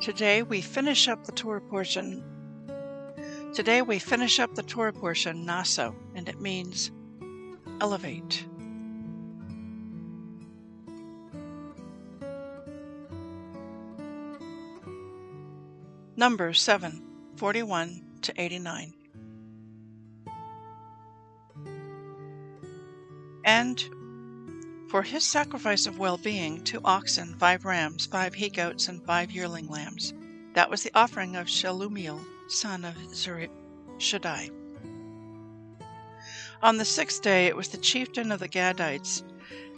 Today we finish up the Torah portion. Today we finish up the Torah portion, Naso, and it means elevate. Number 7, 41 to 89. And for his sacrifice of well being, two oxen, five rams, five he goats, and five yearling lambs. That was the offering of Shelumiel, son of Zurishaddai. On the sixth day it was the chieftain of the Gadites,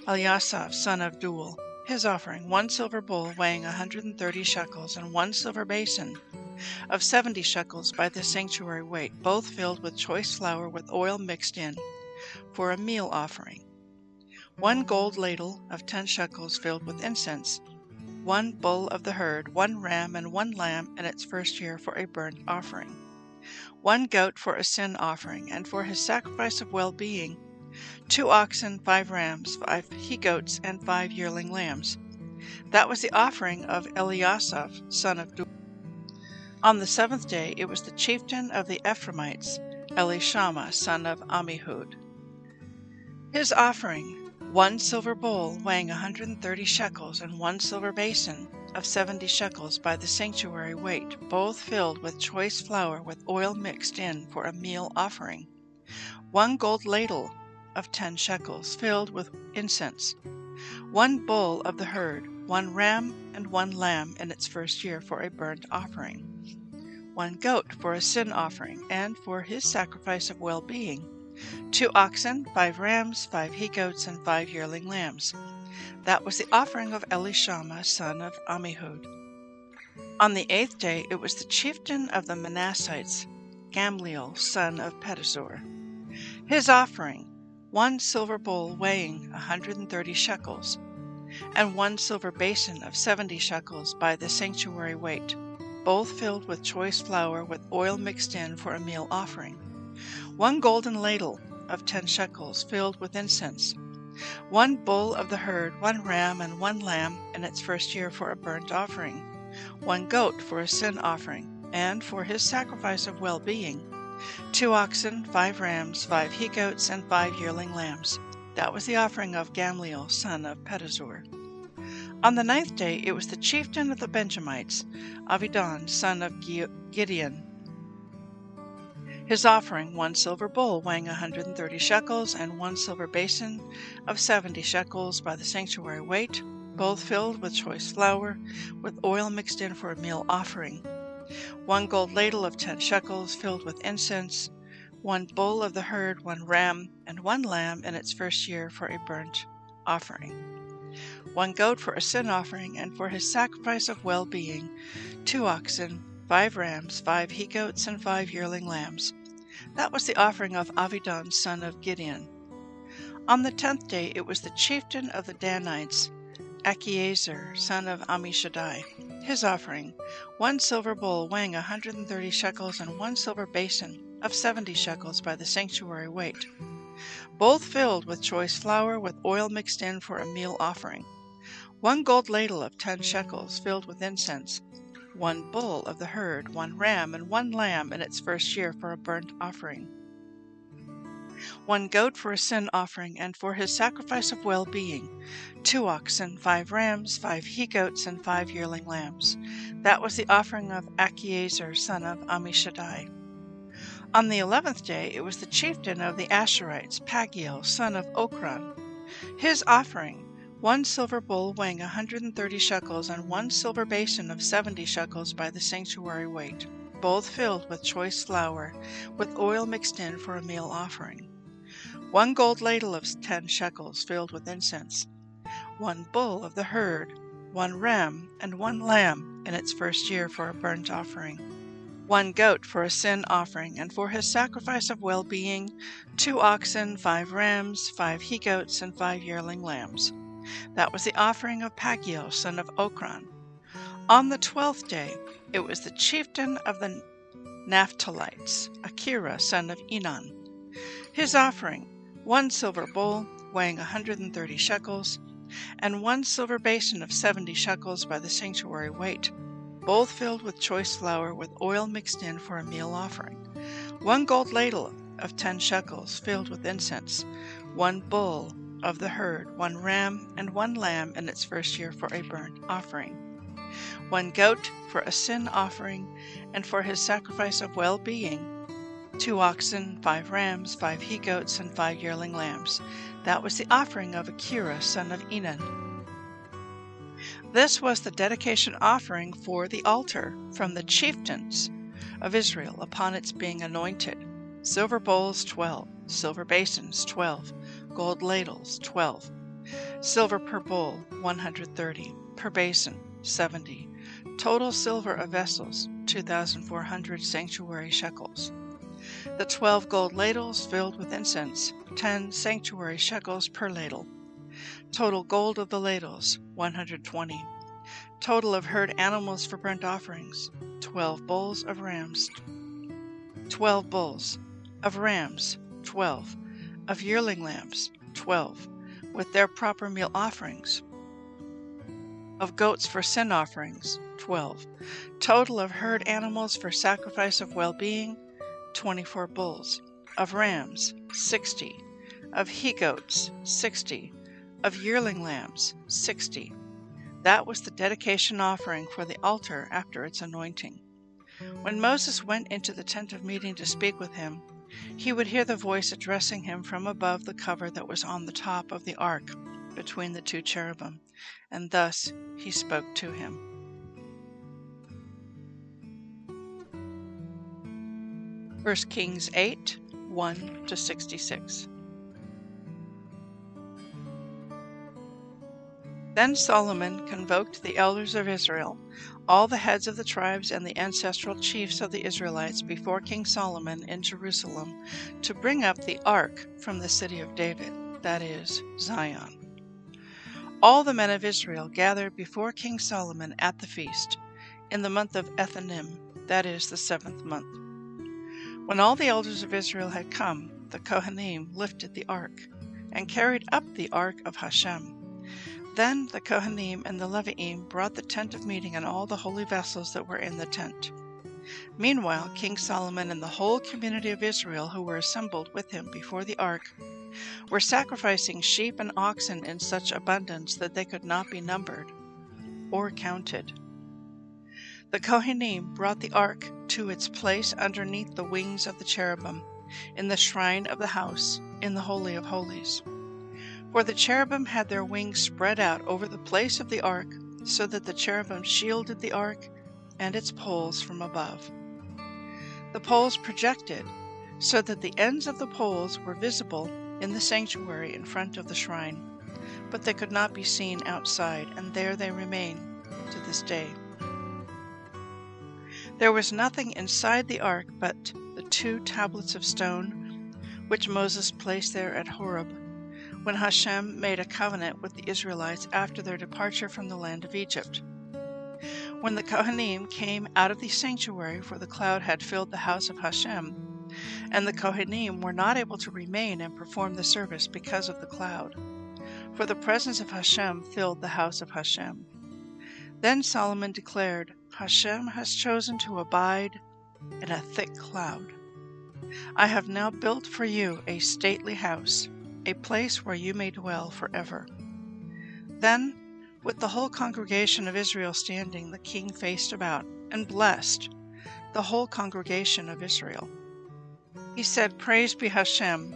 Eliasaph, son of Deuel, his offering, one silver bowl weighing a 130 shekels, and one silver basin of 70 shekels by the sanctuary weight, both filled with choice flour with oil mixed in, for a meal offering one gold ladle of ten shekels filled with incense, one bull of the herd, one ram, and one lamb in its first year for a burnt offering, one goat for a sin offering, and for his sacrifice of well being, two oxen, five rams, five he goats, and five yearling lambs. That was the offering of Eliasaph, son of Deuel. On the seventh day it was the chieftain of the Ephraimites, Elishama, son of Ammihud. His offering one silver bowl weighing 130 shekels, and one silver basin of 70 shekels by the sanctuary weight, both filled with choice flour with oil mixed in for a meal offering. One gold ladle of 10 shekels filled with incense. One bull of the herd, one ram, and one lamb in its first year for a burnt offering. One goat for a sin offering, and for his sacrifice of well being two oxen, five rams, five he goats, and five yearling lambs. That was the offering of Elishama, son of Ammihud. On the eighth day it was the chieftain of the Manassites, Gamliel, son of Pedahzur. His offering, one silver bowl weighing a 130 shekels, and one silver basin of 70 shekels by the sanctuary weight, both filled with choice flour with oil mixed in for a meal offering one golden ladle of ten shekels filled with incense, one bull of the herd, one ram, and one lamb in its first year for a burnt offering, one goat for a sin offering, and for his sacrifice of well being, two oxen, five rams, five he goats, and five yearling lambs. That was the offering of Gamliel, son of Pedahzur. On the ninth day it was the chieftain of the Benjamites, Avidan, son of Gideon. His offering one silver bowl weighing a 130 shekels, and one silver basin of 70 shekels by the sanctuary weight, both filled with choice flour, with oil mixed in for a meal offering. One gold ladle of 10 shekels filled with incense, one bull of the herd, one ram, and one lamb in its first year for a burnt offering one goat for a sin offering, and for his sacrifice of well being, two oxen, five rams, five he goats, and five yearling lambs. That was the offering of Avidan, son of Gideon. On the tenth day it was the chieftain of the Danites, Achiezer, son of Ammishaddai. His offering, one silver bowl weighing a 130 shekels, and one silver basin of 70 shekels by the sanctuary weight, both filled with choice flour with oil mixed in for a meal offering one gold ladle of ten shekels filled with incense, one bull of the herd, one ram, and one lamb in its first year for a burnt offering, one goat for a sin offering, and for his sacrifice of well being, two oxen, five rams, five he goats, and five yearling lambs. That was the offering of Achiezer, son of Ammishaddai. On the eleventh day it was the chieftain of the Asherites, Pagiel, son of Ochran. His offering one silver bowl weighing 130 shekels, and one silver basin of 70 shekels by the sanctuary weight, both filled with choice flour, with oil mixed in for a meal offering. One gold ladle of 10 shekels filled with incense. One bull of the herd, one ram, and one lamb in its first year for a burnt offering. One goat for a sin offering, and for his sacrifice of well being, two oxen, five rams, five he goats, and five yearling lambs. That was the offering of Pagiel, son of Ochran. On the twelfth day it was the chieftain of the Naphtalites, Akira, son of Enan. His offering, one silver bowl weighing a 130 shekels, and one silver basin of 70 shekels by the sanctuary weight, both filled with choice flour with oil mixed in for a meal offering, one gold ladle of 10 shekels filled with incense, one bull of the herd, one ram and one lamb in its first year for a burnt offering, one goat for a sin offering, and for his sacrifice of well being, two oxen, five rams, five he goats, and five yearling lambs. That was the offering of Akira, son of Enan. This was the dedication offering for the altar from the chieftains of Israel upon its being anointed. Silver bowls, twelve, silver basins, twelve, gold ladles 12 silver per bowl 130 per basin 70 total silver of vessels 2400 sanctuary shekels. The 12 gold ladles filled with incense 10 sanctuary shekels per ladle. Total gold of the ladles 120 total of herd animals for burnt offerings 12 bulls of rams. 12 bulls of rams 12 of yearling lambs, twelve, with their proper meal offerings. Of goats for sin offerings, twelve. Total of herd animals for sacrifice of well being, twenty four bulls. Of rams, sixty. Of he goats, sixty. Of yearling lambs, sixty. That was the dedication offering for the altar after its anointing. When Moses went into the tent of meeting to speak with him, he would hear the voice addressing him from above the cover that was on the top of the ark between the two cherubim, and thus he spoke to him. First Kings 8 1 to 66. Then Solomon convoked the elders of Israel, all the heads of the tribes and the ancestral chiefs of the Israelites before King Solomon in Jerusalem to bring up the ark from the city of David, that is, Zion. All the men of Israel gathered before King Solomon at the feast, in the month of Ethanim, that is, the seventh month. When all the elders of Israel had come, the Kohanim lifted the ark, and carried up the ark of Hashem Then the Kohanim and the Leviim brought the tent of meeting and all the holy vessels that were in the tent. Meanwhile, King Solomon and the whole community of Israel who were assembled with him before the ark were sacrificing sheep and oxen in such abundance that they could not be numbered or counted. The Kohanim brought the ark to its place underneath the wings of the cherubim, in the shrine of the house, in the Holy of Holies. For the cherubim had their wings spread out over the place of the ark, so that the cherubim shielded the ark and its poles from above. The poles projected, so that the ends of the poles were visible in the sanctuary in front of the shrine, but they could not be seen outside, and there they remain to this day. There was nothing inside the ark but the two tablets of stone which Moses placed there at Horeb, when Hashem made a covenant with the Israelites after their departure from the land of Egypt. When the Kohanim came out of the sanctuary, for the cloud had filled the house of Hashem, and the Kohanim were not able to remain and perform the service because of the cloud, for the presence of Hashem filled the house of Hashem. Then Solomon declared, Hashem has chosen to abide in a thick cloud. I have now built for you a stately house, a place where you may dwell forever. Then, with the whole congregation of Israel standing, the king faced about and blessed the whole congregation of Israel. He said, Praise be Hashem,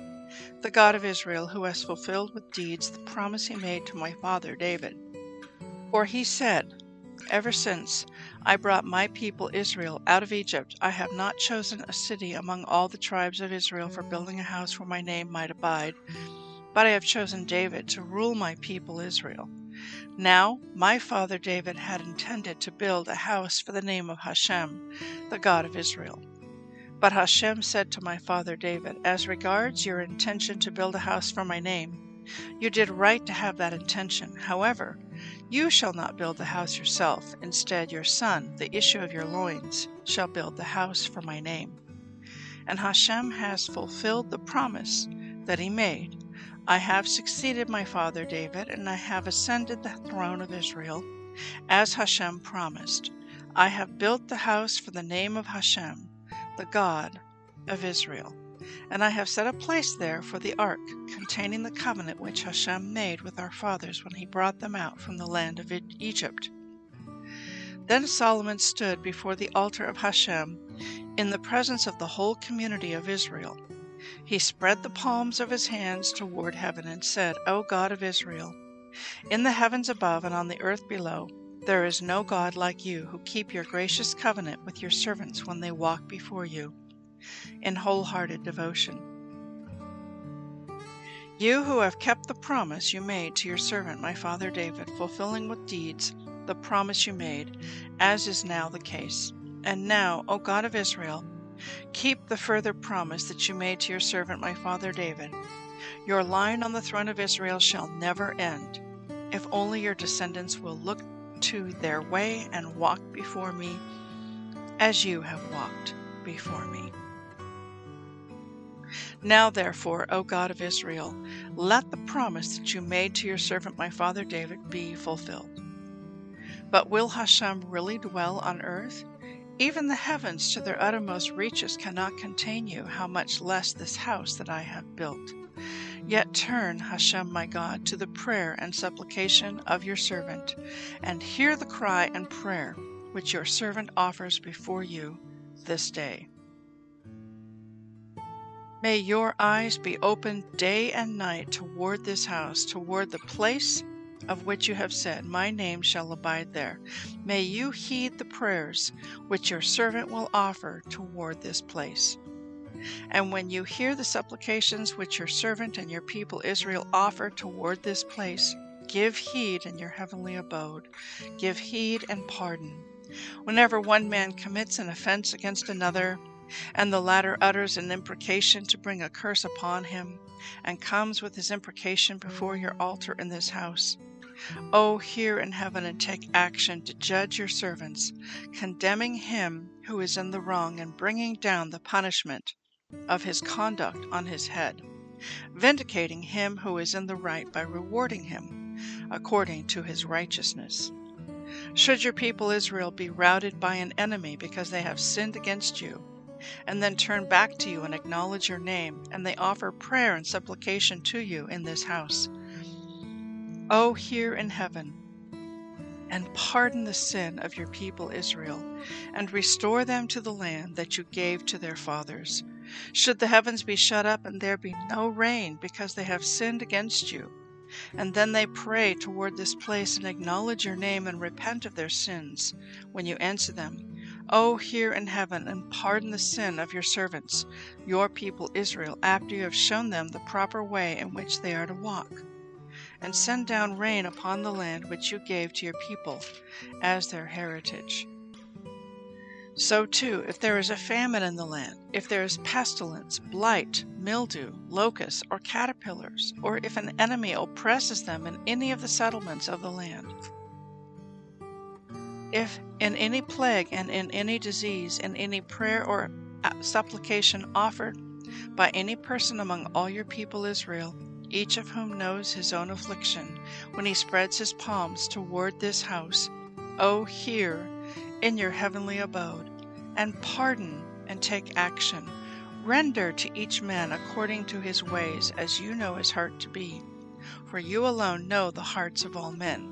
the God of Israel, who has fulfilled with deeds the promise he made to my father David. For he said, Ever since I brought my people Israel out of Egypt, I have not chosen a city among all the tribes of Israel for building a house where my name might abide, but I have chosen David to rule my people Israel. Now, my father David had intended to build a house for the name of Hashem, the God of Israel. But Hashem said to my father David, As regards your intention to build a house for my name, you did right to have that intention. However, you shall not build the house yourself. Instead, your son, the issue of your loins, shall build the house for my name. And Hashem has fulfilled the promise that he made. I have succeeded my father David, and I have ascended the throne of Israel, as Hashem promised. I have built the house for the name of Hashem, the God of Israel and I have set a place there for the ark containing the covenant which Hashem made with our fathers when he brought them out from the land of Egypt. Then Solomon stood before the altar of Hashem in the presence of the whole community of Israel. He spread the palms of his hands toward heaven and said, O God of Israel, in the heavens above and on the earth below, there is no God like you who keep your gracious covenant with your servants when they walk before you in wholehearted devotion. You who have kept the promise you made to your servant, my father David, fulfilling with deeds the promise you made, as is now the case. And now, O God of Israel, keep the further promise that you made to your servant, my father David. Your line on the throne of Israel shall never end, if only your descendants will look to their way and walk before me as you have walked before me. Now, therefore, O God of Israel, let the promise that you made to your servant my father David be fulfilled. But will Hashem really dwell on earth? Even the heavens to their uttermost reaches cannot contain you, how much less this house that I have built. Yet turn, Hashem my God, to the prayer and supplication of your servant, and hear the cry and prayer which your servant offers before you this day. May your eyes be open day and night toward this house, toward the place of which you have said, My name shall abide there. May you heed the prayers which your servant will offer toward this place. And when you hear the supplications which your servant and your people Israel offer toward this place, give heed in your heavenly abode. Give heed and pardon. Whenever one man commits an offense against another, and the latter utters an imprecation to bring a curse upon him, and comes with his imprecation before your altar in this house. O hear in heaven and take action to judge your servants, condemning him who is in the wrong and bringing down the punishment of his conduct on his head, vindicating him who is in the right by rewarding him, according to his righteousness. Should your people Israel be routed by an enemy because they have sinned against you, and then turn back to you and acknowledge your name, and they offer prayer and supplication to you in this house, O hear in heaven, and pardon the sin of your people Israel, and restore them to the land that you gave to their fathers. Should the heavens be shut up and there be no rain because they have sinned against you, and then they pray toward this place and acknowledge your name and repent of their sins, when you answer them, O hear in heaven and pardon the sin of your servants, your people Israel, after you have shown them the proper way in which they are to walk and send down rain upon the land which you gave to your people as their heritage. So, too, if there is a famine in the land, if there is pestilence, blight, mildew, locusts, or caterpillars, or if an enemy oppresses them in any of the settlements of the land, if in any plague and in any disease, in any prayer or supplication offered by any person among all your people Israel, each of whom knows his own affliction, when he spreads his palms toward this house, O hear in your heavenly abode, and pardon and take action. Render to each man according to his ways, as you know his heart to be. For you alone know the hearts of all men,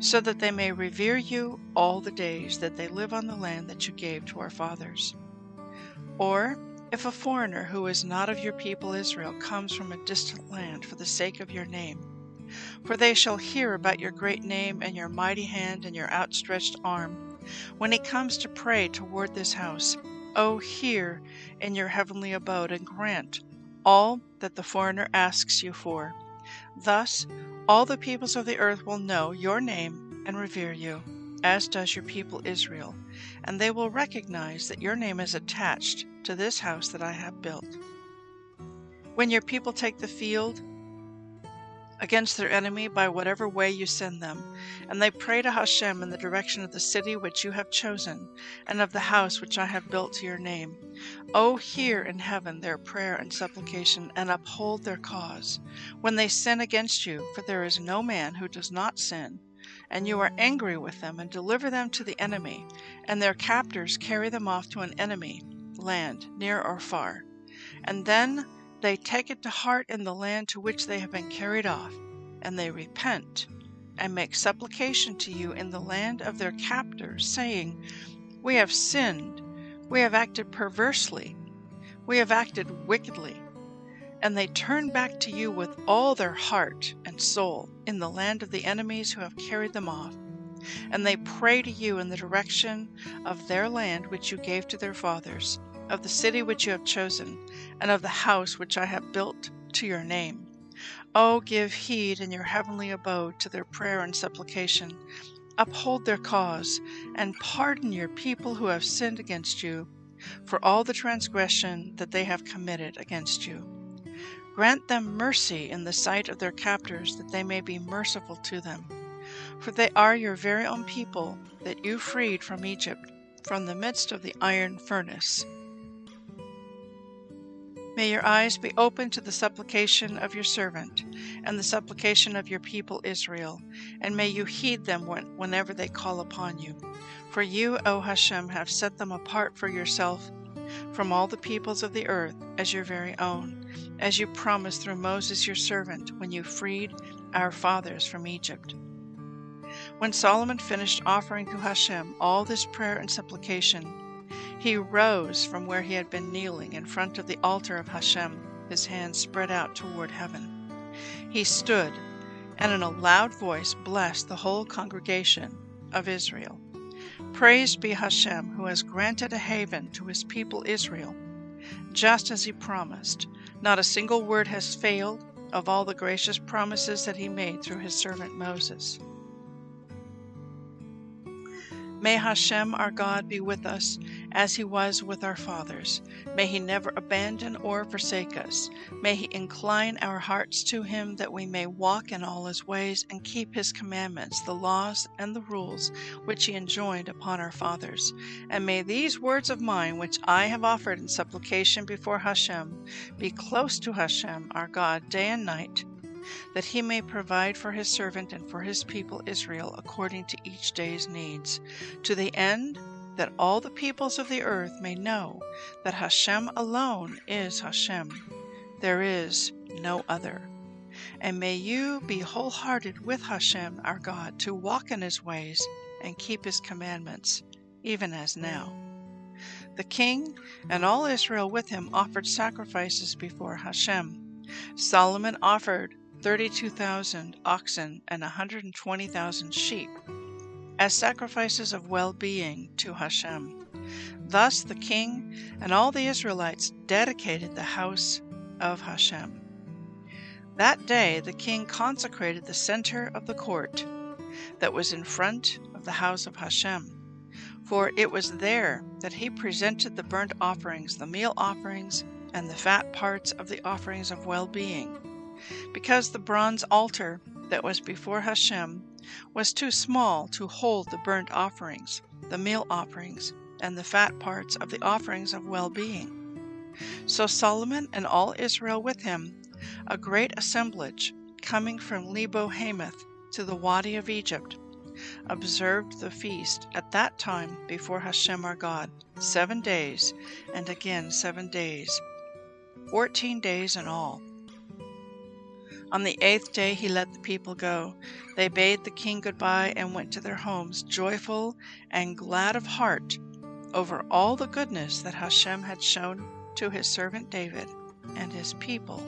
so that they may revere you all the days that they live on the land that you gave to our fathers. Or if a foreigner who is not of your people Israel comes from a distant land for the sake of your name, for they shall hear about your great name and your mighty hand and your outstretched arm, when he comes to pray toward this house, O hear in your heavenly abode and grant all that the foreigner asks you for. Thus all the peoples of the earth will know your name and revere you, as does your people Israel, and they will recognize that your name is attached to this house that I have built. When your people take the field against their enemy by whatever way you send them, and they pray to Hashem in the direction of the city which you have chosen, and of the house which I have built to your name, O hear in heaven their prayer and supplication, and uphold their cause. When they sin against you, for there is no man who does not sin, and you are angry with them, and deliver them to the enemy, and their captors carry them off to an enemy, land, near or far. And then they take it to heart in the land to which they have been carried off, and they repent and make supplication to you in the land of their captors, saying, We have sinned, we have acted perversely, we have acted wickedly. And they turn back to you with all their heart soul in the land of the enemies who have carried them off. And they pray to you in the direction of their land which you gave to their fathers of the city which you have chosen, and of the house which I have built to your name. Oh, give heed in your heavenly abode to their prayer and supplication. Uphold their cause, and pardon your people who have sinned against you, for all the transgression that they have committed against you. Grant them mercy in the sight of their captors, that they may be merciful to them. For they are your very own people that you freed from Egypt, from the midst of the iron furnace. May your eyes be open to the supplication of your servant and the supplication of your people Israel, and may you heed them when, whenever they call upon you. For you, O Hashem, have set them apart for yourself from all the peoples of the earth as your very own, as you promised through Moses your servant when you freed our fathers from Egypt. When Solomon finished offering to Hashem all this prayer and supplication, he rose from where he had been kneeling in front of the altar of Hashem, his hands spread out toward heaven. He stood and in a loud voice blessed the whole congregation of Israel. Praised be Hashem, who has granted a haven to his people Israel, just as he promised. Not a single word has failed of all the gracious promises that he made through his servant Moses. May Hashem our God be with us as he was with our fathers. May he never abandon or forsake us. May he incline our hearts to him that we may walk in all his ways and keep his commandments, the laws and the rules which he enjoined upon our fathers. And may these words of mine, which I have offered in supplication before Hashem, be close to Hashem our God day and night, that he may provide for his servant and for his people Israel according to each day's needs, to the end that all the peoples of the earth may know that Hashem alone is Hashem. There is no other. And may you be wholehearted with Hashem our God to walk in his ways and keep his commandments, even as now. The king and all Israel with him offered sacrifices before Hashem. Solomon offered 32,000 oxen and 120,000 sheep as sacrifices of well being to Hashem. Thus the king and all the Israelites dedicated the house of Hashem. That day the king consecrated the center of the court that was in front of the house of Hashem for it was there that he presented the burnt offerings, the meal offerings, and the fat parts of the offerings of well being. Because the bronze altar that was before Hashem was too small to hold the burnt offerings, the meal offerings, and the fat parts of the offerings of well being. So Solomon and all Israel with him, a great assemblage, coming from Lebo Hamath to the Wadi of Egypt, observed the feast at that time before Hashem our God, seven days, and again seven days, fourteen days in all. On the eighth day he let the people go. They bade the king goodbye and went to their homes, joyful and glad of heart over all the goodness that Hashem had shown to his servant David and his people,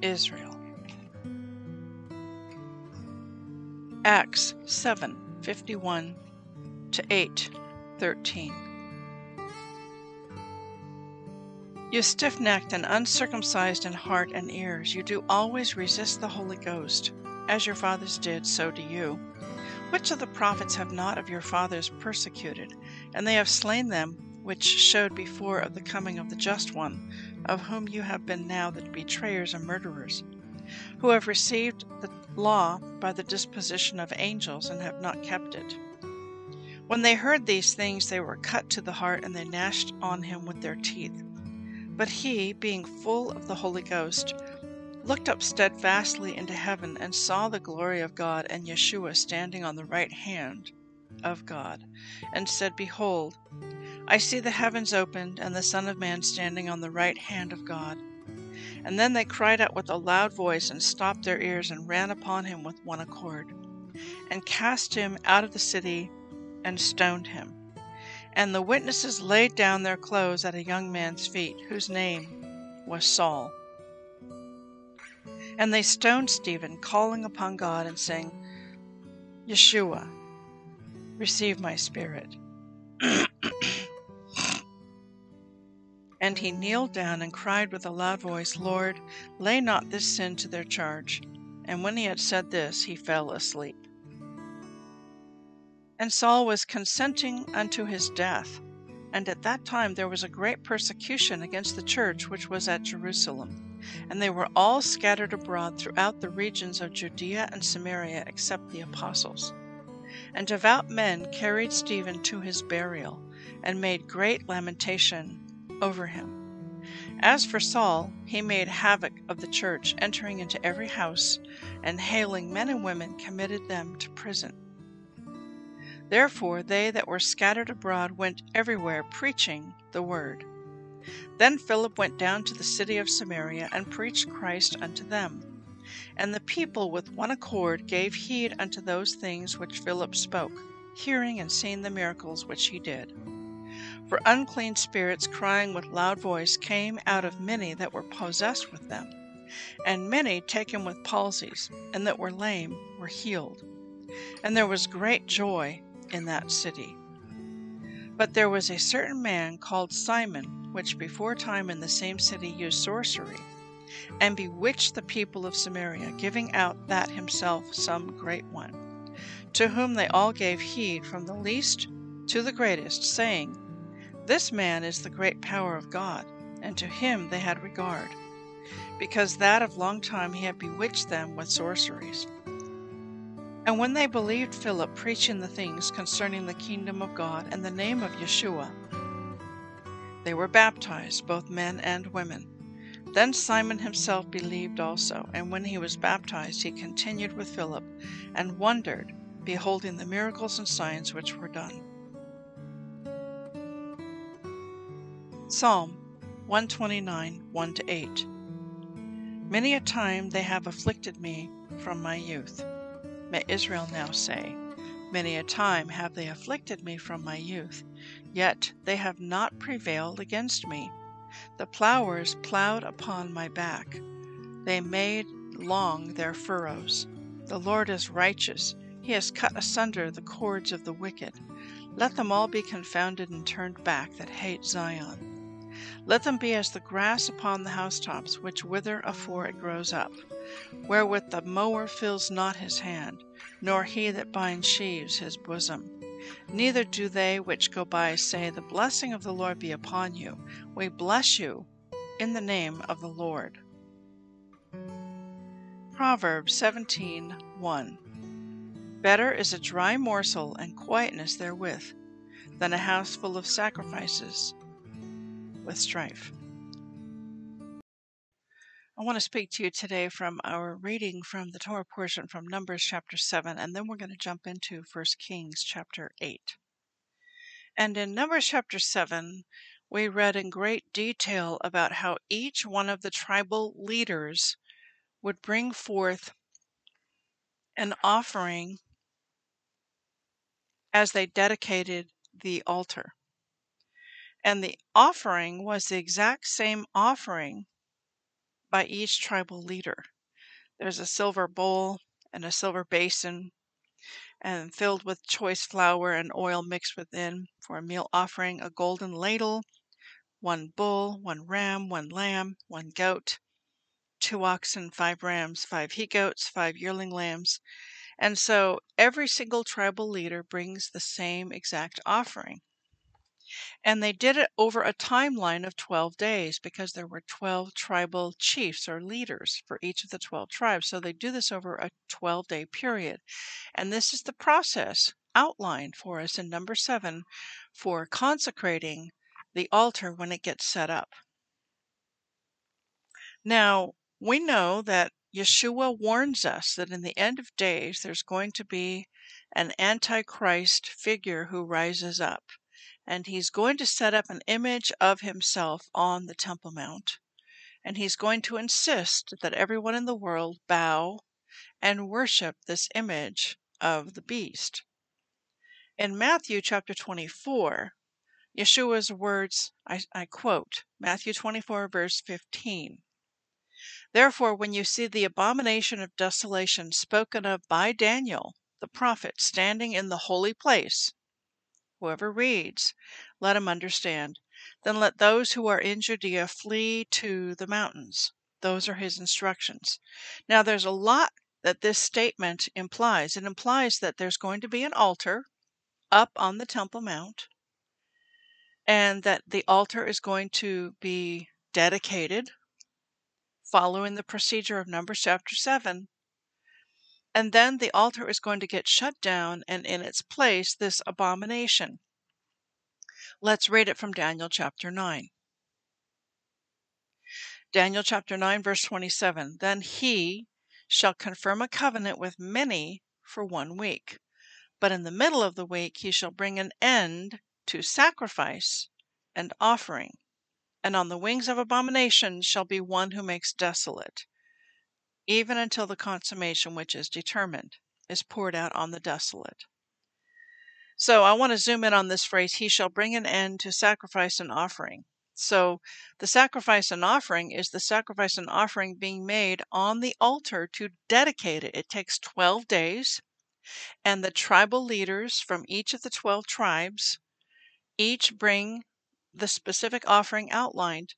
Israel. Acts 7 51 to 8 13. You stiff necked and uncircumcised in heart and ears, you do always resist the Holy Ghost. As your fathers did, so do you. Which of the prophets have not of your fathers persecuted? And they have slain them which showed before of the coming of the Just One, of whom you have been now the betrayers and murderers, who have received the law by the disposition of angels and have not kept it. When they heard these things, they were cut to the heart, and they gnashed on him with their teeth. But he, being full of the Holy Ghost, looked up steadfastly into heaven and saw the glory of God and Yeshua standing on the right hand of God, and said, Behold, I see the heavens opened, and the Son of Man standing on the right hand of God. And then they cried out with a loud voice, and stopped their ears, and ran upon him with one accord, and cast him out of the city, and stoned him. And the witnesses laid down their clothes at a young man's feet, whose name was Saul. And they stoned Stephen, calling upon God and saying, Yeshua, receive my spirit. And he kneeled down and cried with a loud voice, Lord, lay not this sin to their charge. And when he had said this, he fell asleep. And Saul was consenting unto his death. And at that time there was a great persecution against the church which was at Jerusalem. And they were all scattered abroad throughout the regions of Judea and Samaria, except the apostles. And devout men carried Stephen to his burial, and made great lamentation over him. As for Saul, he made havoc of the church, entering into every house, and hailing men and women, committed them to prison. Therefore they that were scattered abroad went everywhere preaching the word. Then Philip went down to the city of Samaria and preached Christ unto them. And the people with one accord gave heed unto those things which Philip spoke, hearing and seeing the miracles which he did. For unclean spirits, crying with loud voice, came out of many that were possessed with them. And many taken with palsies, and that were lame, were healed. And there was great joy in that city. But there was a certain man called Simon, which before time in the same city used sorcery, and bewitched the people of Samaria, giving out that himself some great one, to whom they all gave heed from the least to the greatest, saying, this man is the great power of God, and to him they had regard, because that of long time he had bewitched them with sorceries. And when they believed Philip preaching the things concerning the kingdom of God and the name of Yeshua, they were baptized, both men and women. Then Simon himself believed also, and when he was baptized, he continued with Philip, and wondered, beholding the miracles and signs which were done. Psalm 129 1 8 Many a time they have afflicted me from my youth. May Israel now say, Many a time have they afflicted me from my youth, yet they have not prevailed against me. The plowers plowed upon my back, they made long their furrows. The Lord is righteous, he has cut asunder the cords of the wicked. Let them all be confounded and turned back that hate Zion. Let them be as the grass upon the housetops, which wither afore it grows up, wherewith the mower fills not his hand, nor he that binds sheaves his bosom. Neither do they which go by say, The blessing of the Lord be upon you. We bless you in the name of the Lord. Proverbs 17:1 Better is a dry morsel and quietness therewith than a house full of sacrifices with strife. I want to speak to you today from our reading from the Torah portion from Numbers chapter 7, and then we're going to jump into 1 Kings chapter 8. And in Numbers chapter 7, we read in great detail about how each one of the tribal leaders would bring forth an offering as they dedicated the altar. And the offering was the exact same offering by each tribal leader. There's a silver bowl and a silver basin and filled with choice flour and oil mixed within for a meal offering, a golden ladle, one bull, one ram, one lamb, one goat, two oxen, five rams, five he goats, five yearling lambs. And so every single tribal leader brings the same exact offering. And they did it over a timeline of 12 days because there were 12 tribal chiefs or leaders for each of the 12 tribes. So they do this over a 12 day period. And this is the process outlined for us in number seven for consecrating the altar when it gets set up. Now, we know that Yeshua warns us that in the end of days there's going to be an antichrist figure who rises up and he's going to set up an image of himself on the Temple Mount. And he's going to insist that everyone in the world bow and worship this image of the beast. In Matthew chapter 24, Yeshua's words, I, I quote Matthew 24, verse 15. Therefore, when you see the abomination of desolation spoken of by Daniel the prophet standing in the holy place, Whoever reads, let him understand. Then let those who are in Judea flee to the mountains. Those are his instructions. Now, there's a lot that this statement implies. It implies that there's going to be an altar up on the Temple Mount, and that the altar is going to be dedicated following the procedure of Numbers chapter 7 and then the altar is going to get shut down, and in its place, this abomination. Let's read it from Daniel chapter 9. Daniel chapter 9, verse 27 Then he shall confirm a covenant with many for one week. But in the middle of the week he shall bring an end to sacrifice and offering. And on the wings of abomination shall be one who makes desolate even until the consummation which is determined is poured out on the desolate. So I want to zoom in on this phrase, he shall bring an end to sacrifice and offering. So the sacrifice and offering is the sacrifice and offering being made on the altar to dedicate it. It takes 12 days, and the tribal leaders from each of the 12 tribes each bring the specific offering outlined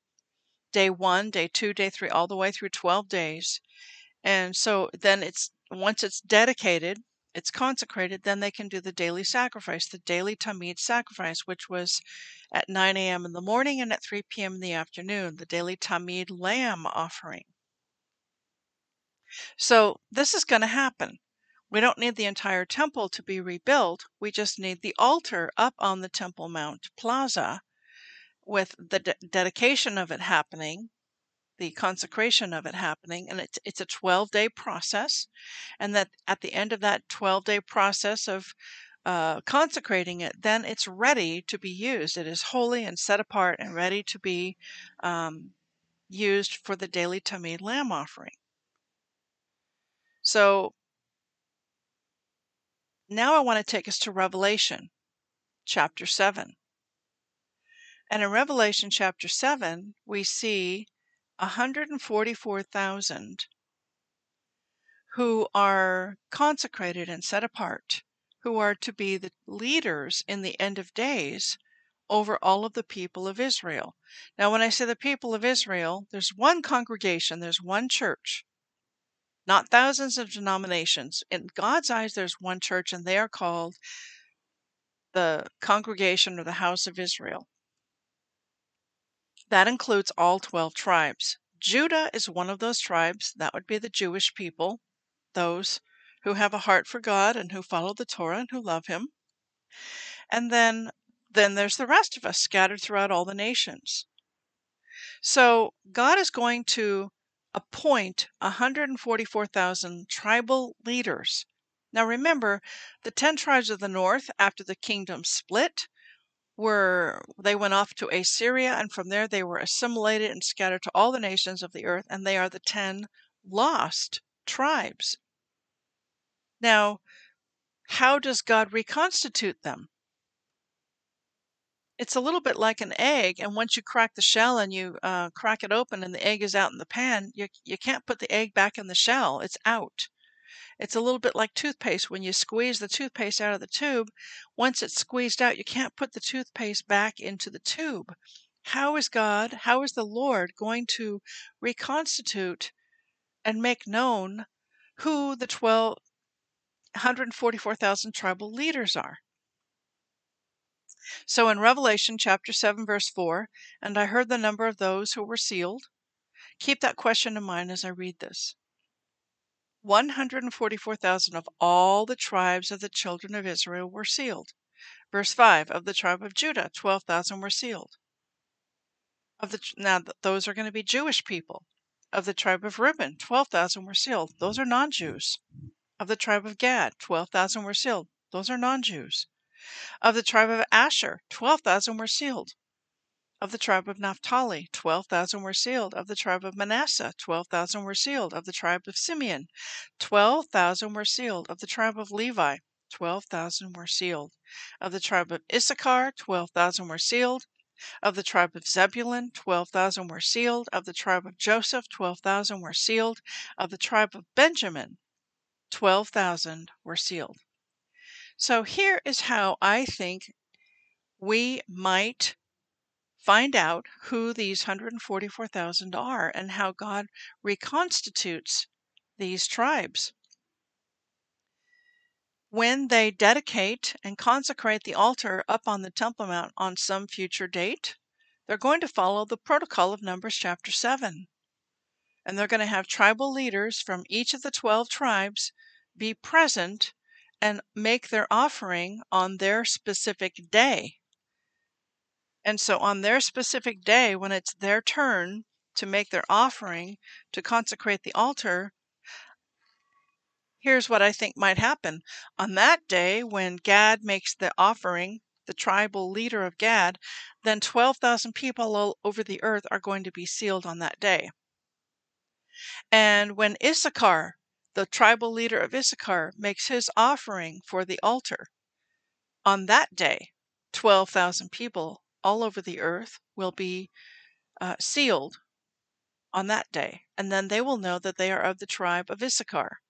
day one, day two, day three, all the way through 12 days. And so then it's once it's dedicated, it's consecrated, then they can do the daily sacrifice, the daily Tamid sacrifice, which was at 9 a.m. in the morning and at 3 p.m. in the afternoon, the daily Tamid lamb offering. So this is going to happen. We don't need the entire temple to be rebuilt. We just need the altar up on the Temple Mount Plaza with the de- dedication of it happening the consecration of it happening, and it's it's a 12 day process, and that at the end of that 12 day process of uh, consecrating it, then it's ready to be used. It is holy and set apart and ready to be um, used for the daily Tamid lamb offering. So now I want to take us to Revelation chapter 7. And in Revelation chapter 7, we see 144,000 who are consecrated and set apart, who are to be the leaders in the end of days over all of the people of Israel. Now, when I say the people of Israel, there's one congregation, there's one church, not thousands of denominations. In God's eyes, there's one church, and they are called the congregation or the house of Israel. That includes all 12 tribes. Judah is one of those tribes. That would be the Jewish people, those who have a heart for God and who follow the Torah and who love Him. And then, then there's the rest of us scattered throughout all the nations. So God is going to appoint 144,000 tribal leaders. Now remember, the 10 tribes of the north, after the kingdom split, were they went off to Assyria, and from there they were assimilated and scattered to all the nations of the earth, and they are the ten lost tribes. Now, how does God reconstitute them? It's a little bit like an egg, and once you crack the shell and you uh, crack it open and the egg is out in the pan, you, you can't put the egg back in the shell. It's out. It's a little bit like toothpaste. When you squeeze the toothpaste out of the tube, once it's squeezed out, you can't put the toothpaste back into the tube. How is God, how is the Lord going to reconstitute and make known who the 12, 144,000 tribal leaders are? So in Revelation chapter 7, verse 4, and I heard the number of those who were sealed. Keep that question in mind as I read this. 144,000 of all the tribes of the children of Israel were sealed. Verse 5 Of the tribe of Judah, 12,000 were sealed. Of the Now, those are going to be Jewish people. Of the tribe of Reuben, 12,000 were sealed. Those are non Jews. Of the tribe of Gad, 12,000 were sealed. Those are non Jews. Of the tribe of Asher, 12,000 were sealed. Of the tribe of Naphtali, 12,000 were sealed. Of the tribe of Manasseh, 12,000 were sealed. Of the tribe of Simeon, 12,000 were sealed. Of the tribe of Levi, 12,000 were sealed. Of the tribe of Issachar, 12,000 were sealed. Of the tribe of Zebulun, 12,000 were sealed. Of the tribe of Joseph, 12,000 were sealed. Of the tribe of Benjamin, 12,000 were sealed. So here is how I think we might find out who these 144,000 are and how God reconstitutes these tribes. When they dedicate and consecrate the altar up on the Temple Mount on some future date, they're going to follow the protocol of Numbers chapter 7. And they're going to have tribal leaders from each of the 12 tribes be present and make their offering on their specific day. And so on their specific day, when it's their turn to make their offering to consecrate the altar, here's what I think might happen. On that day, when Gad makes the offering, the tribal leader of Gad, then 12,000 people all over the earth are going to be sealed on that day. And when Issachar, the tribal leader of Issachar, makes his offering for the altar, on that day, 12,000 people all over the earth will be uh, sealed on that day, and then they will know that they are of the tribe of Issachar.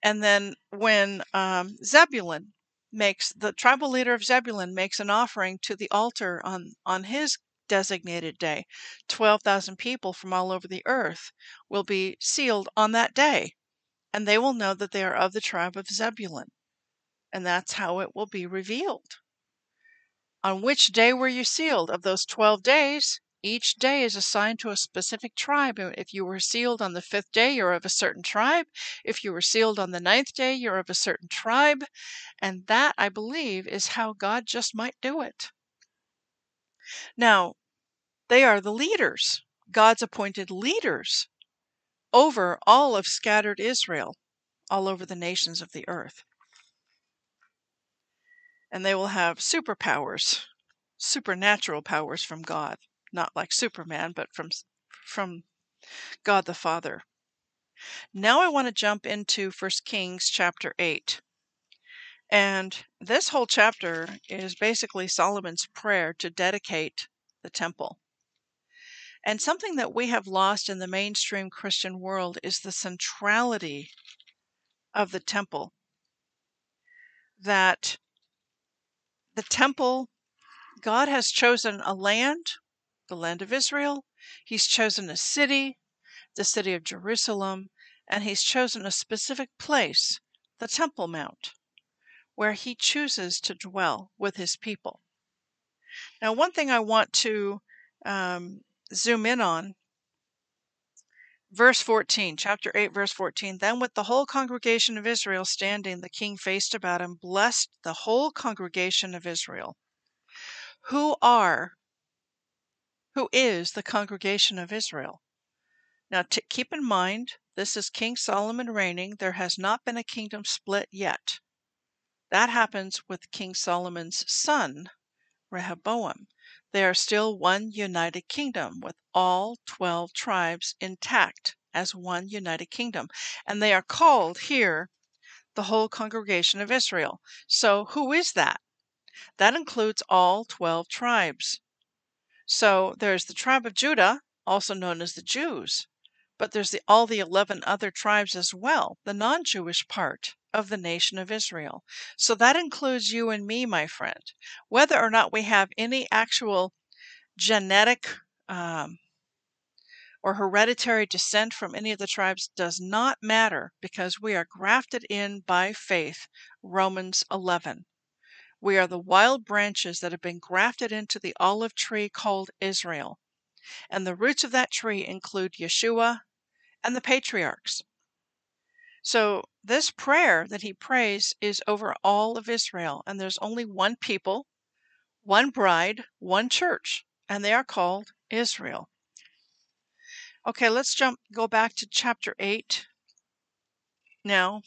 And then when um, Zebulun makes the tribal leader of Zebulun makes an offering to the altar on on his designated day, 12,000 people from all over the earth will be sealed on that day, and they will know that they are of the tribe of Zebulun. And that's how it will be revealed. On which day were you sealed? Of those 12 days, each day is assigned to a specific tribe. If you were sealed on the fifth day, you're of a certain tribe. If you were sealed on the ninth day, you're of a certain tribe. And that, I believe, is how God just might do it. Now, they are the leaders. God's appointed leaders over all of scattered Israel, all over the nations of the earth. And they will have superpowers, supernatural powers from God, not like Superman, but from from God the Father. Now I want to jump into 1 Kings chapter 8. And this whole chapter is basically Solomon's prayer to dedicate the temple. And something that we have lost in the mainstream Christian world is the centrality of the temple. That the temple, God has chosen a land, the land of Israel, He's chosen a city, the city of Jerusalem, and He's chosen a specific place, the Temple Mount, where He chooses to dwell with His people. Now, one thing I want to um, zoom in on. Verse 14, chapter 8, verse 14. Then, with the whole congregation of Israel standing, the king faced about and blessed the whole congregation of Israel. Who are, who is the congregation of Israel? Now, to keep in mind, this is King Solomon reigning. There has not been a kingdom split yet. That happens with King Solomon's son, Rehoboam. They are still one united kingdom with all 12 tribes intact as one united kingdom. And they are called here the whole congregation of Israel. So, who is that? That includes all 12 tribes. So, there's the tribe of Judah, also known as the Jews, but there's the, all the 11 other tribes as well, the non Jewish part of the nation of Israel. So that includes you and me, my friend. Whether or not we have any actual genetic um, or hereditary descent from any of the tribes does not matter because we are grafted in by faith. Romans 11. We are the wild branches that have been grafted into the olive tree called Israel. And the roots of that tree include Yeshua and the patriarchs. So, this prayer that he prays is over all of Israel, and there's only one people, one bride, one church, and they are called Israel. Okay, let's jump, go back to chapter 8 now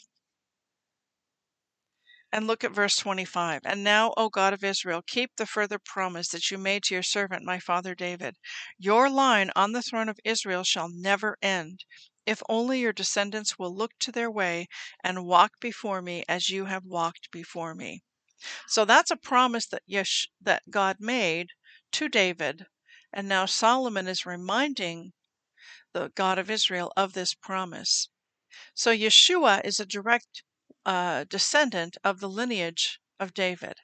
and look at verse 25. And now, O God of Israel, keep the further promise that you made to your servant, my father David. Your line on the throne of Israel shall never end, if only your descendants will look to their way and walk before me as you have walked before me. So that's a promise that Yesh, that God made to David, and now Solomon is reminding the God of Israel of this promise. So Yeshua is a direct uh, descendant of the lineage of David.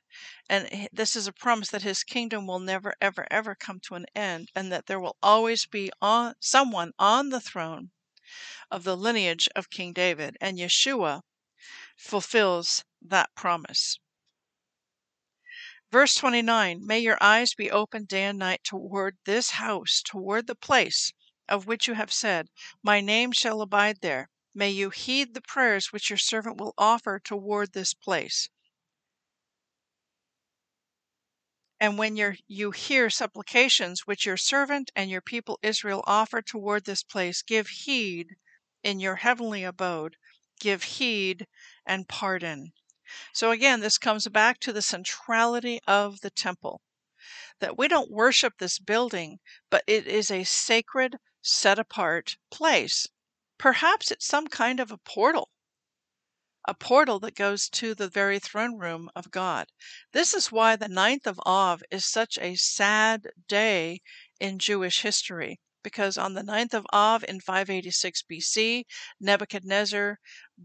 And this is a promise that his kingdom will never, ever, ever come to an end, and that there will always be on, someone on the throne of the lineage of King David, and Yeshua fulfills that promise. Verse 29 May your eyes be open day and night toward this house, toward the place of which you have said, My name shall abide there. May you heed the prayers which your servant will offer toward this place. And when you hear supplications which your servant and your people Israel offer toward this place, give heed in your heavenly abode, give heed and pardon. So again, this comes back to the centrality of the temple. That we don't worship this building, but it is a sacred, set apart place. Perhaps it's some kind of a portal a portal that goes to the very throne room of God. This is why the ninth of Av is such a sad day in Jewish history, because on the ninth of Av in 586 BC, Nebuchadnezzar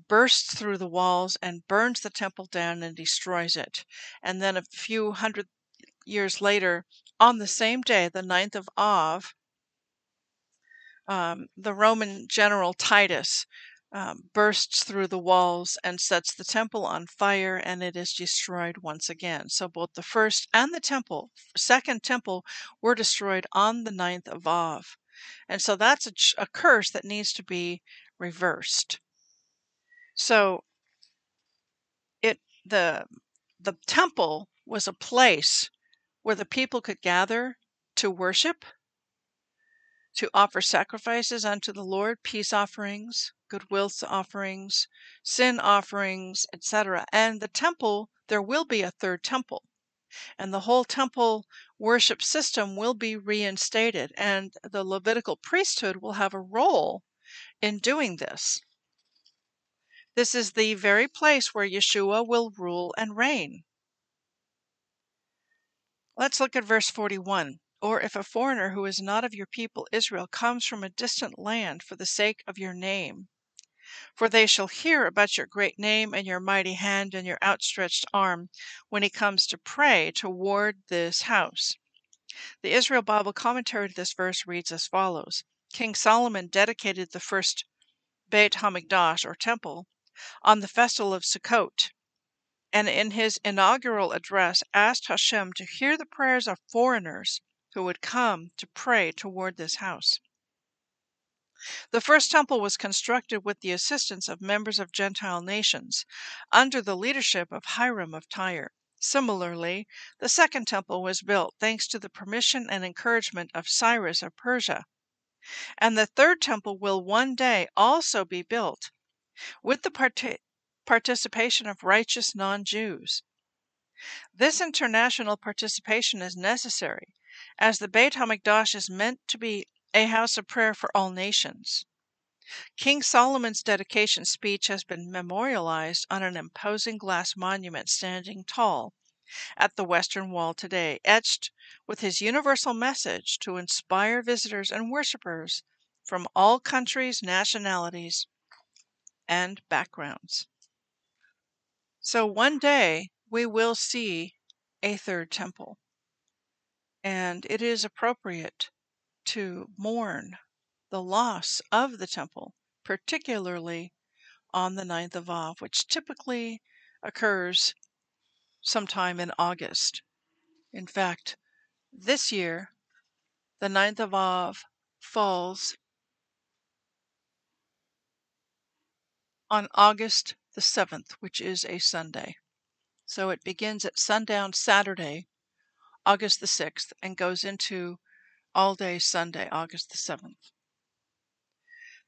bursts through the walls and burns the temple down and destroys it. And then a few hundred years later, on the same day, the ninth of Av, um, the Roman general Titus um, bursts through the walls and sets the temple on fire, and it is destroyed once again. So both the first and the temple, second temple, were destroyed on the ninth of Av, and so that's a, a curse that needs to be reversed. So it the the temple was a place where the people could gather to worship to offer sacrifices unto the Lord, peace offerings, goodwill offerings, sin offerings, etc. And the temple, there will be a third temple. And the whole temple worship system will be reinstated, and the Levitical priesthood will have a role in doing this. This is the very place where Yeshua will rule and reign. Let's look at verse 41. Or if a foreigner who is not of your people Israel comes from a distant land for the sake of your name, for they shall hear about your great name and your mighty hand and your outstretched arm when he comes to pray toward this house. The Israel Bible commentary to this verse reads as follows King Solomon dedicated the first Beit Hamikdash, or temple, on the festival of Sukkot, and in his inaugural address asked Hashem to hear the prayers of foreigners who would come to pray toward this house. The first temple was constructed with the assistance of members of Gentile nations, under the leadership of Hiram of Tyre. Similarly, the second temple was built thanks to the permission and encouragement of Cyrus of Persia. And the third temple will one day also be built with the part- participation of righteous non Jews. This international participation is necessary as the Beit HaMikdash is meant to be a house of prayer for all nations. King Solomon's dedication speech has been memorialized on an imposing glass monument standing tall at the western wall today, etched with his universal message to inspire visitors and worshippers from all countries, nationalities, and backgrounds. So one day we will see a third temple and it is appropriate to mourn the loss of the temple, particularly on the 9th of Av, which typically occurs sometime in August. In fact, this year, the 9th of Av falls on August the 7th, which is a Sunday. So it begins at sundown Saturday August the 6th, and goes into all day Sunday, August the 7th.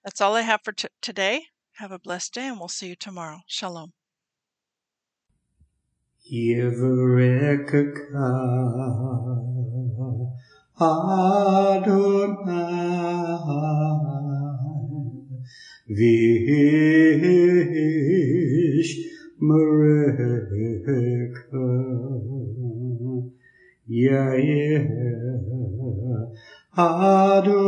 That's all I have for t- today. Have a blessed day, and we'll see you tomorrow. Shalom. Vish Adonai